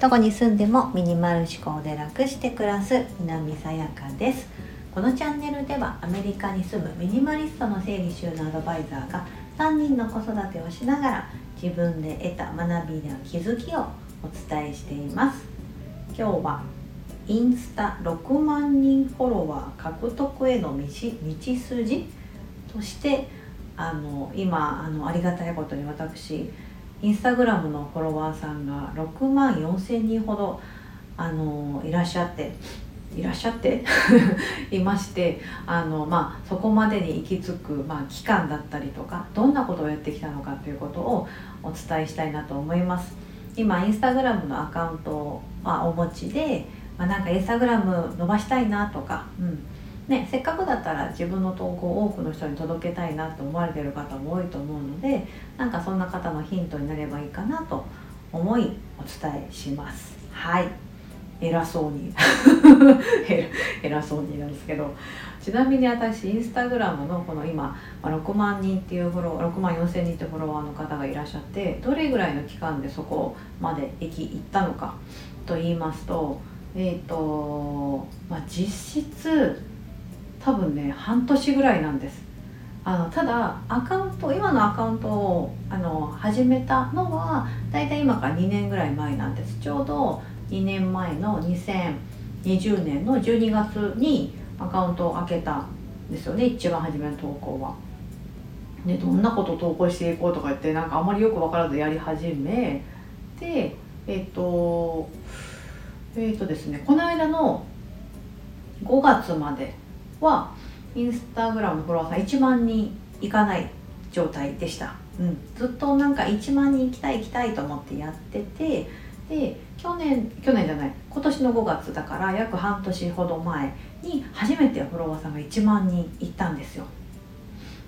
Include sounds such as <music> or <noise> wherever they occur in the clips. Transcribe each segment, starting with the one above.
どこに住んでもミニマル思考で楽して暮らす南さやかです。このチャンネルではアメリカに住むミニマリストの整理収納アドバイザーが3人の子育てをしながら自分で得た学びや気づきをお伝えしています。今日はインスタ6万人フォロワー獲得への道道筋としてあの今あのありがたいことに私インスタグラムのフォロワーさんが6万4千人ほどあのいらっしゃっていらっしゃって？い <laughs> ましてあの、まあ、そこまでに行き着く、まあ、期間だったりとかどんなことをやってきたのかということをお伝えしたいなと思います。今インスタグラムのアカウントを、お持ちで、まあ、なんかインスタグラム伸ばしたいなとか、うんね、せっかくだったら自分の投稿を多くの人に届けたいなと思われてる方も多いと思うのでなんかそんな方のヒントになればいいかなと思いお伝えします。はい。偉そうに。<laughs> 偉そうになんですけど。ちなみに私インスタグラムのこの今6万人っていうフォロー6万4千人ってフォロワーの方がいらっしゃってどれぐらいの期間でそこまで行き行ったのかと言いますとえっ、ー、とまあ実質多分ね半年ぐらいなんですあのただアカウント今のアカウントをあの始めたのはだいたい今から2年ぐらい前なんですちょうど2年前の2020年の12月にアカウントを開けたんですよね一番初めの投稿は。でどんなこと投稿していこうとか言ってなんかあまりよく分からずやり始めでえっ、とえっ、とですねこの間の5月まではインスタグラムフォロワーさん1万人いかない状態でした、うん、ずっとなんか1万人行きたい行きたいと思ってやっててで去年去年じゃない今年の5月だから約半年ほど前に初めてフォロワーさんが1万人いったんですよ。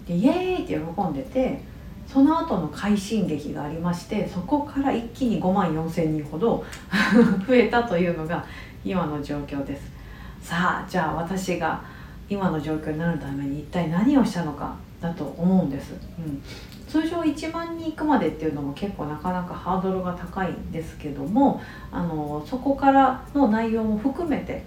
でイエーイって喜んでてその後の快進撃がありましてそこから一気に5万4千人ほど <laughs> 増えたというのが今の状況です。さあじゃあ私が今の状況になるために一体何をしたのかだと思うんです、うん、通常1万人いくまでっていうのも結構なかなかハードルが高いんですけどもあのそこからの内容も含めて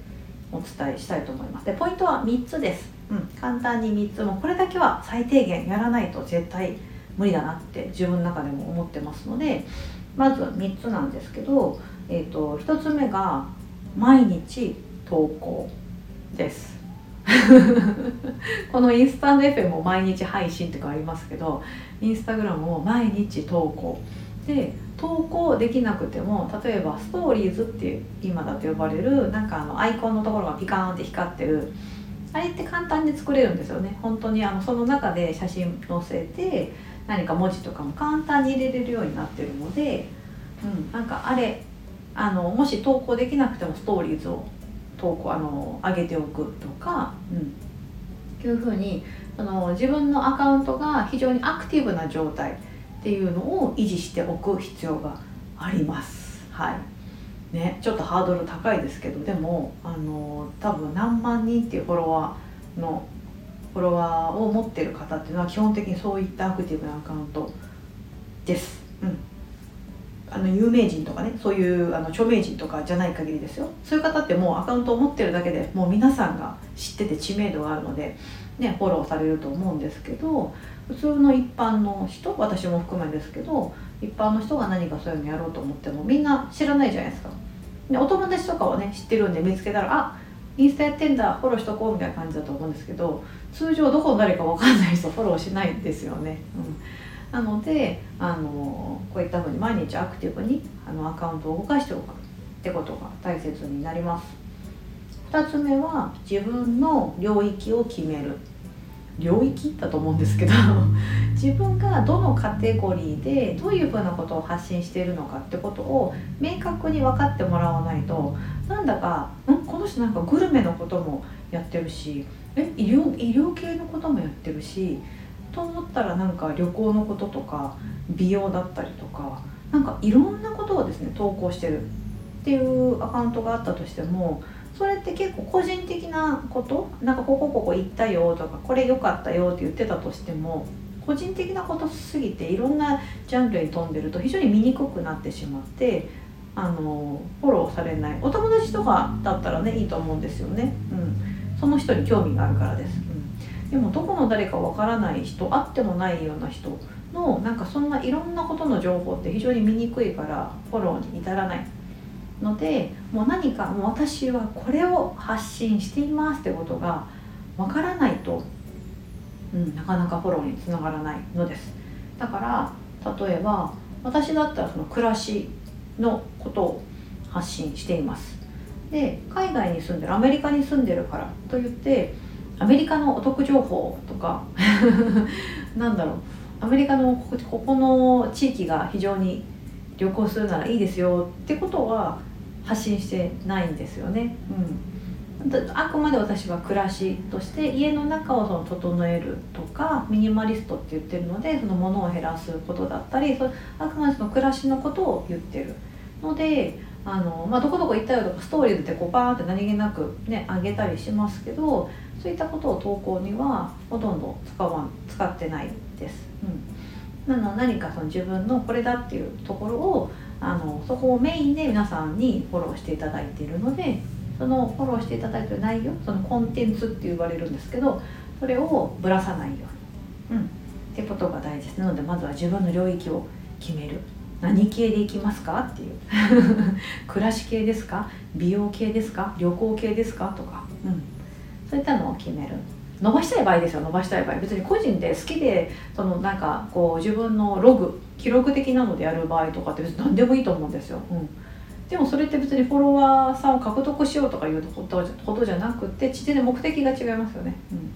お伝えしたいと思います。でポイントは3つです、うん、簡単に3つもこれだけは最低限やらないと絶対無理だなって自分の中でも思ってますのでまず3つなんですけど、えーと、と1つ目が毎日投稿です <laughs> このインスタント FM も毎日配信とかありますけどインスタグラムも毎日投稿。で投稿できなくても例えばストーリーズって今だと呼ばれるなんかあのアイコンのところがピカーンって光ってるあれって簡単に作れるんですよね。本当にあのその中で写真載せて何か文字とかも簡単に入れれるようになってるので、うん、なんかあれあのもし投稿できなくてもストーリーズを投稿あの上げておくとか、うん、いうふうにあの自分のアカウントが非常にアクティブな状態っていうのを維持しておく必要があります。はいね、ちょっとハードル高いですけどでもあの多分何万人っていうフォロワーのフォロワーを持ってる方っていうのは基本的にそういったアクティブなアカウントです。うんあの有名人とかねそういうあの著名人とかじゃない限りですよそういう方ってもうアカウントを持ってるだけでもう皆さんが知ってて知名度があるので、ね、フォローされると思うんですけど普通の一般の人私も含めですけど一般の人が何かそういうのやろうと思ってもみんな知らないじゃないですか。でお友達とかはね知ってるんで見つけたらあインスタやってんだフォローしとこうみたいな感じだと思うんですけど通常どこの誰か分かんない人フォローしないんですよね。うんなのであのこういったふうに毎日アクティブにあのアカウントを動かしておくってことが大切になります。2つ目は自分の領域を決める。領域？だと思うんですけど自分がどのカテゴリーでどういうふうなことを発信しているのかってことを明確に分かってもらわないとなんだかん？この人なんかグルメのこともやってるしえ？医療医療系のこともやってるしと思ったらなんか旅行のこととか美容だったりとかなんかいろんなことをですね投稿してるっていうアカウントがあったとしてもそれって結構個人的なこと？なんかここここ行ったよとかこれ良かったよって言ってたとしても個人的なことすぎていろんなジャンルに飛んでると非常に見にくくなってしまってあのフォローされない。お友達とかだったらねいいと思うんですよね、うん、その人に興味があるからです、でもどこの誰かわからない人会ってもないような人のなんかそんないろんなことの情報って非常に見にくいからフォローに至らないのでもう何かもう私はこれを発信していますってことがわからないと、うん、なかなかフォローにつながらないのです。だから例えば私だったらその暮らしのことを発信しています。で海外に住んでるアメリカに住んでるからといってアメリカのお得情報とか <laughs> なんだろう。アメリカのここの地域が非常に旅行するならいいですよってことは発信してないんですよね。うん、あくまで私は暮らしとして家の中をその整えるとかミニマリストって言ってるのでその物を減らすことだったりそあくまでその暮らしのことを言ってる。のであの、まあ、どこどこ行ったよとかストーリーズでこうバーって何気なくねあげたりしますけどそういったことを投稿にはほとんど使わん使ってないです。うん、なの何かその自分のこれだっていうところをあのそこをメインで皆さんにフォローしていただいているのでそのフォローしていただいている内容そのコンテンツって言われるんですけどそれをぶらさないように、うん、ってことが大事ですなのでまずは自分の領域を決める。何系でいきますかっていう。<laughs> 暮らし系ですか？美容系ですか？旅行系ですか？とか、うん、そういったのを決める。伸ばしたい場合ですよ。伸ばしたい場合。別に個人で好きでそのなんかこう自分のログ記録的なのでやる場合とかって別に何でもいいと思うんですよ、うん、でもそれって別にフォロワーさんを獲得しようとかいうことじゃなくて地で目的が違いますよね、うん。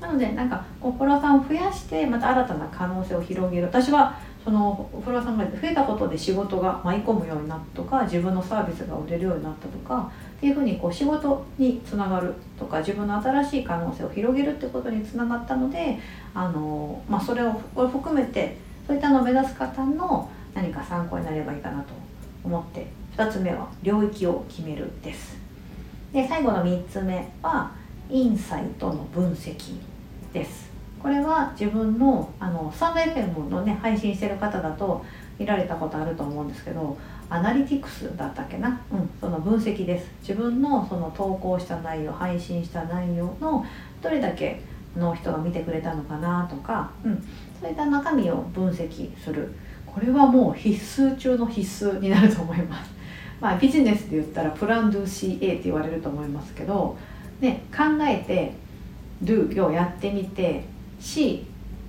なのでなんかこうフォロワーさんを増やしてまた新たな可能性を広げる。私はそのフォロワーさんが増えたことで仕事が舞い込むようになったとか自分のサービスが売れるようになったとかっていうふうにこう仕事につながるとか自分の新しい可能性を広げるってことにつながったのであの、まあ、それを含めてそういったのを目指す方の何か参考になればいいかなと思って2つ目は領域を決めるです。で最後の3つ目はインサイトの分析です。これは自分のあのスタンド FM のね配信してる方だと見られたことあると思うんですけどアナリティクスだったっけな、うん、その分析です。自分のその投稿した内容配信した内容のどれだけの人が見てくれたのかなとか、うん、そういった中身を分析する。これはもう必須中の必須になると思います。<laughs> まあ、ビジネスで言ったらプランドゥ CA って言われると思いますけど、ね、考えて Do をやってみて C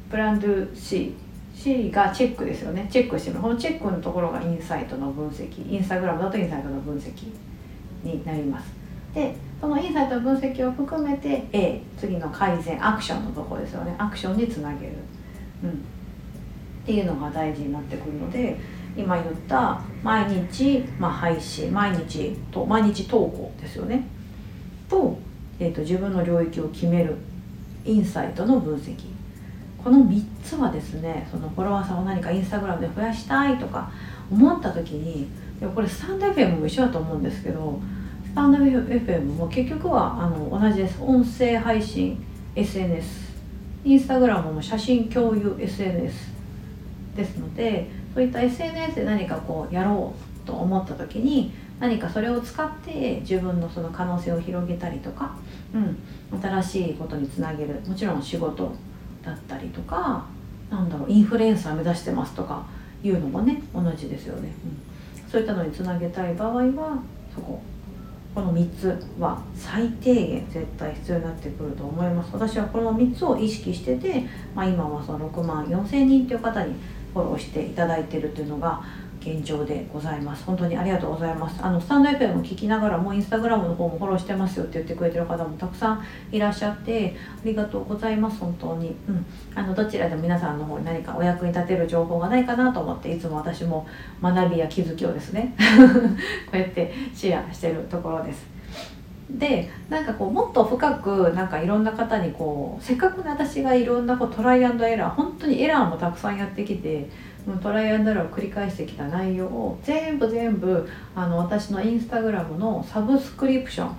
プランドゥ C C がチェックですよね。チェックしてる。このチェックのところがインサイトの分析。インスタグラムだとインサイトの分析になります。でそのインサイトの分析を含めて A 次の改善アクションのところですよね。アクションにつなげる、うん、っていうのが大事になってくるので今言った毎日、まあ、配信毎日と毎日投稿ですよね。と,、えーと自分の領域を決めるインサイトの分析。この3つはですねそのフォロワーさんを何かインスタグラムで増やしたいとか思った時にでもこれスタンド FM も一緒だと思うんですけどスタンド FM も結局はあの同じです。音声配信 SNS インスタグラムも写真共有 SNS ですのでそういった SNS で何かこうやろうと思った時に何かそれを使って自分のその可能性を広げたりとか、うん、新しいことにつなげる。もちろん仕事だったりとかなんだろうインフルエンサー目指してますとかいうのもね同じですよね、うん、そういったのにつなげたい場合はそこ。この3つは最低限絶対必要になってくると思います。私はこの3つを意識してて、まあ、今はその6万4千人という方にフォローしていただいてるっていうのが現状でございます。本当にありがとうございます。あのスタンド FM も聞きながらもインスタグラムの方もフォローしてますよって言ってくれてる方もたくさんいらっしゃってありがとうございます。本当に。うん。あのどちらでも皆さんの方に何かお役に立てる情報がないかなと思っていつも私も学びや気づきをですね <laughs> こうやってシェアしてるところです。でなんかこうもっと深くなんかいろんな方にこうせっかく私がいろんなこうトライアンドエラー本当にエラーもたくさんやってきてトライアンドエラーを繰り返してきた内容を全部全部あの私のインスタグラムのサブスクリプション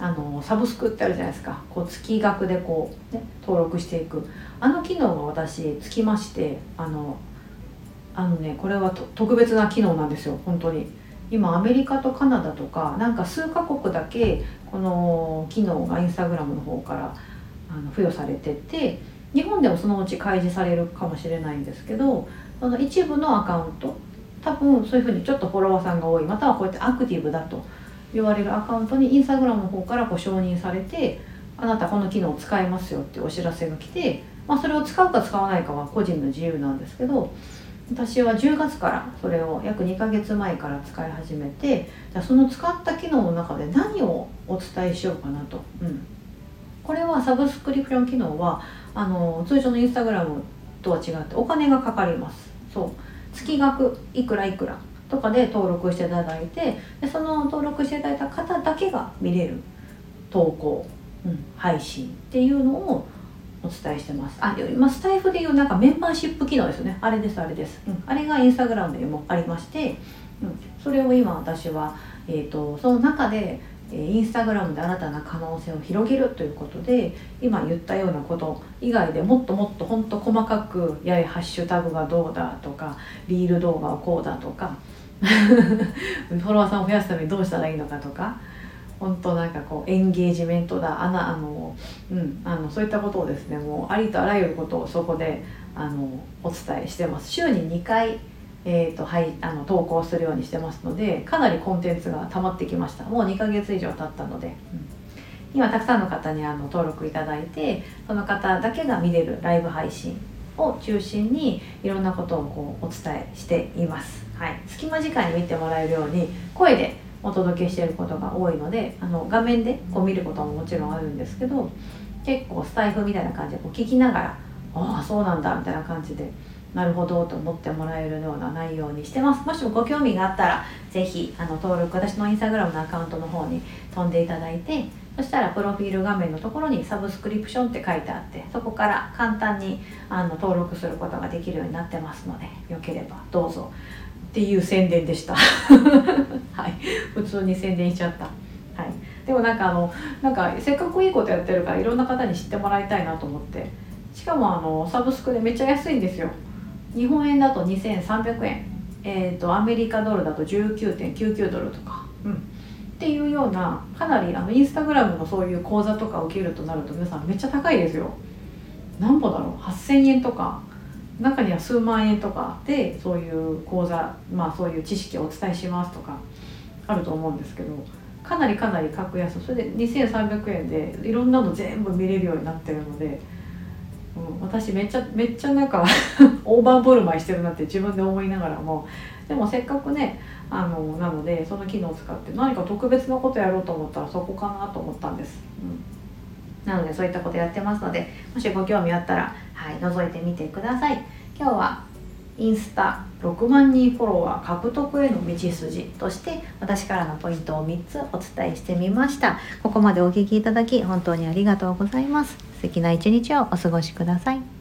あのサブスクってあるじゃないですか。こう月額でこう、ね、登録していく。あの機能が私つきましてあのあのねこれは特別な機能なんですよ本当に。今アメリカとカナダとかなんか数カ国だけこの機能がインスタグラムの方からあの付与されてて日本でもそのうち開示されるかもしれないんですけどその一部のアカウント多分そういうふうにちょっとフォロワーさんが多いまたはこうやってアクティブだと言われるアカウントにインスタグラムの方からこう承認されてあなたこの機能を使えますよっていうお知らせが来て、まあ、それを使うか使わないかは個人の自由なんですけど私は10月からそれを約2ヶ月前から使い始めてじゃその使った機能の中で何をお伝えしようかなと、うん、これはサブスクリプション機能はあの通常のインスタグラムとは違ってお金がかかります。そう。月額いくらいくらとかで登録していただいてでその登録していただいた方だけが見れる投稿、うん、配信っていうのをお伝えしてます。あ今スタイフでいうなんかメンバーシップ機能ですよね。あれですあれです、うん、あれがインスタグラムでもありまして、うん、それを今私は、えーと、その中でインスタグラムで新たな可能性を広げるということで今言ったようなこと以外でもっともっとほんと細かくやれハッシュタグがどうだとかリール動画はこうだとか <laughs> フォロワーさんを増やすためにどうしたらいいのかとか本当なんかこうエンゲージメントだあなあの、うん、あのそういったことをですねもうありとあらゆることをそこであのお伝えしてます。週に2回、えーとはい、あの投稿するようにしてますのでかなりコンテンツが溜まってきました。もう2ヶ月以上経ったので、うん、今たくさんの方にあの登録いただいてその方だけが見れるライブ配信を中心にいろんなことをこうお伝えしています。はい、隙間時間に見てもらえるように声でお届けしていることが多いのであの画面でこう見ることももちろんあるんですけど結構スタイフみたいな感じでこう聞きながら「ああそうなんだ」みたいな感じでなるほどと思ってもらえるような内容にしてます。もしもご興味があったら是非あの登録私のインスタグラムのアカウントの方に飛んでいただいてそしたらプロフィール画面のところにサブスクリプションって書いてあってそこから簡単にあの登録することができるようになってますのでよければどうぞ。っていう宣伝でした。<laughs> はい。普通に宣伝しちゃった。はい。でもなんかあのなんかせっかくいいことやってるからいろんな方に知ってもらいたいなと思って。しかもあのサブスクでめっちゃ安いんですよ。日本円だと2300円。えっ、ー、とアメリカドルだと19.99ドルとか。うん。っていうようなかなりあのインスタグラムのそういう講座とか受けるとなると皆さんめっちゃ高いですよ。何歩だろう？8000円とか。中には数万円とかでそういう講座まあそういう知識をお伝えしますとかあると思うんですけどかなりかなり格安。それで2300円でいろんなの全部見れるようになってるので、うん、私めっちゃめっちゃなんか <laughs> オーバーボルマイしてるなって自分で思いながらも。でもせっかくねあのなのでその機能を使って何か特別なことやろうと思ったらそこかなと思ったんです。うん。なのでそういったことやってますのでもしご興味あったら、はい、覗いてみてください。今日はインスタ6万人フォロワー獲得への道筋として私からのポイントを3つお伝えしてみました。ここまでお聴きいただき本当にありがとうございます。素敵な一日をお過ごしください。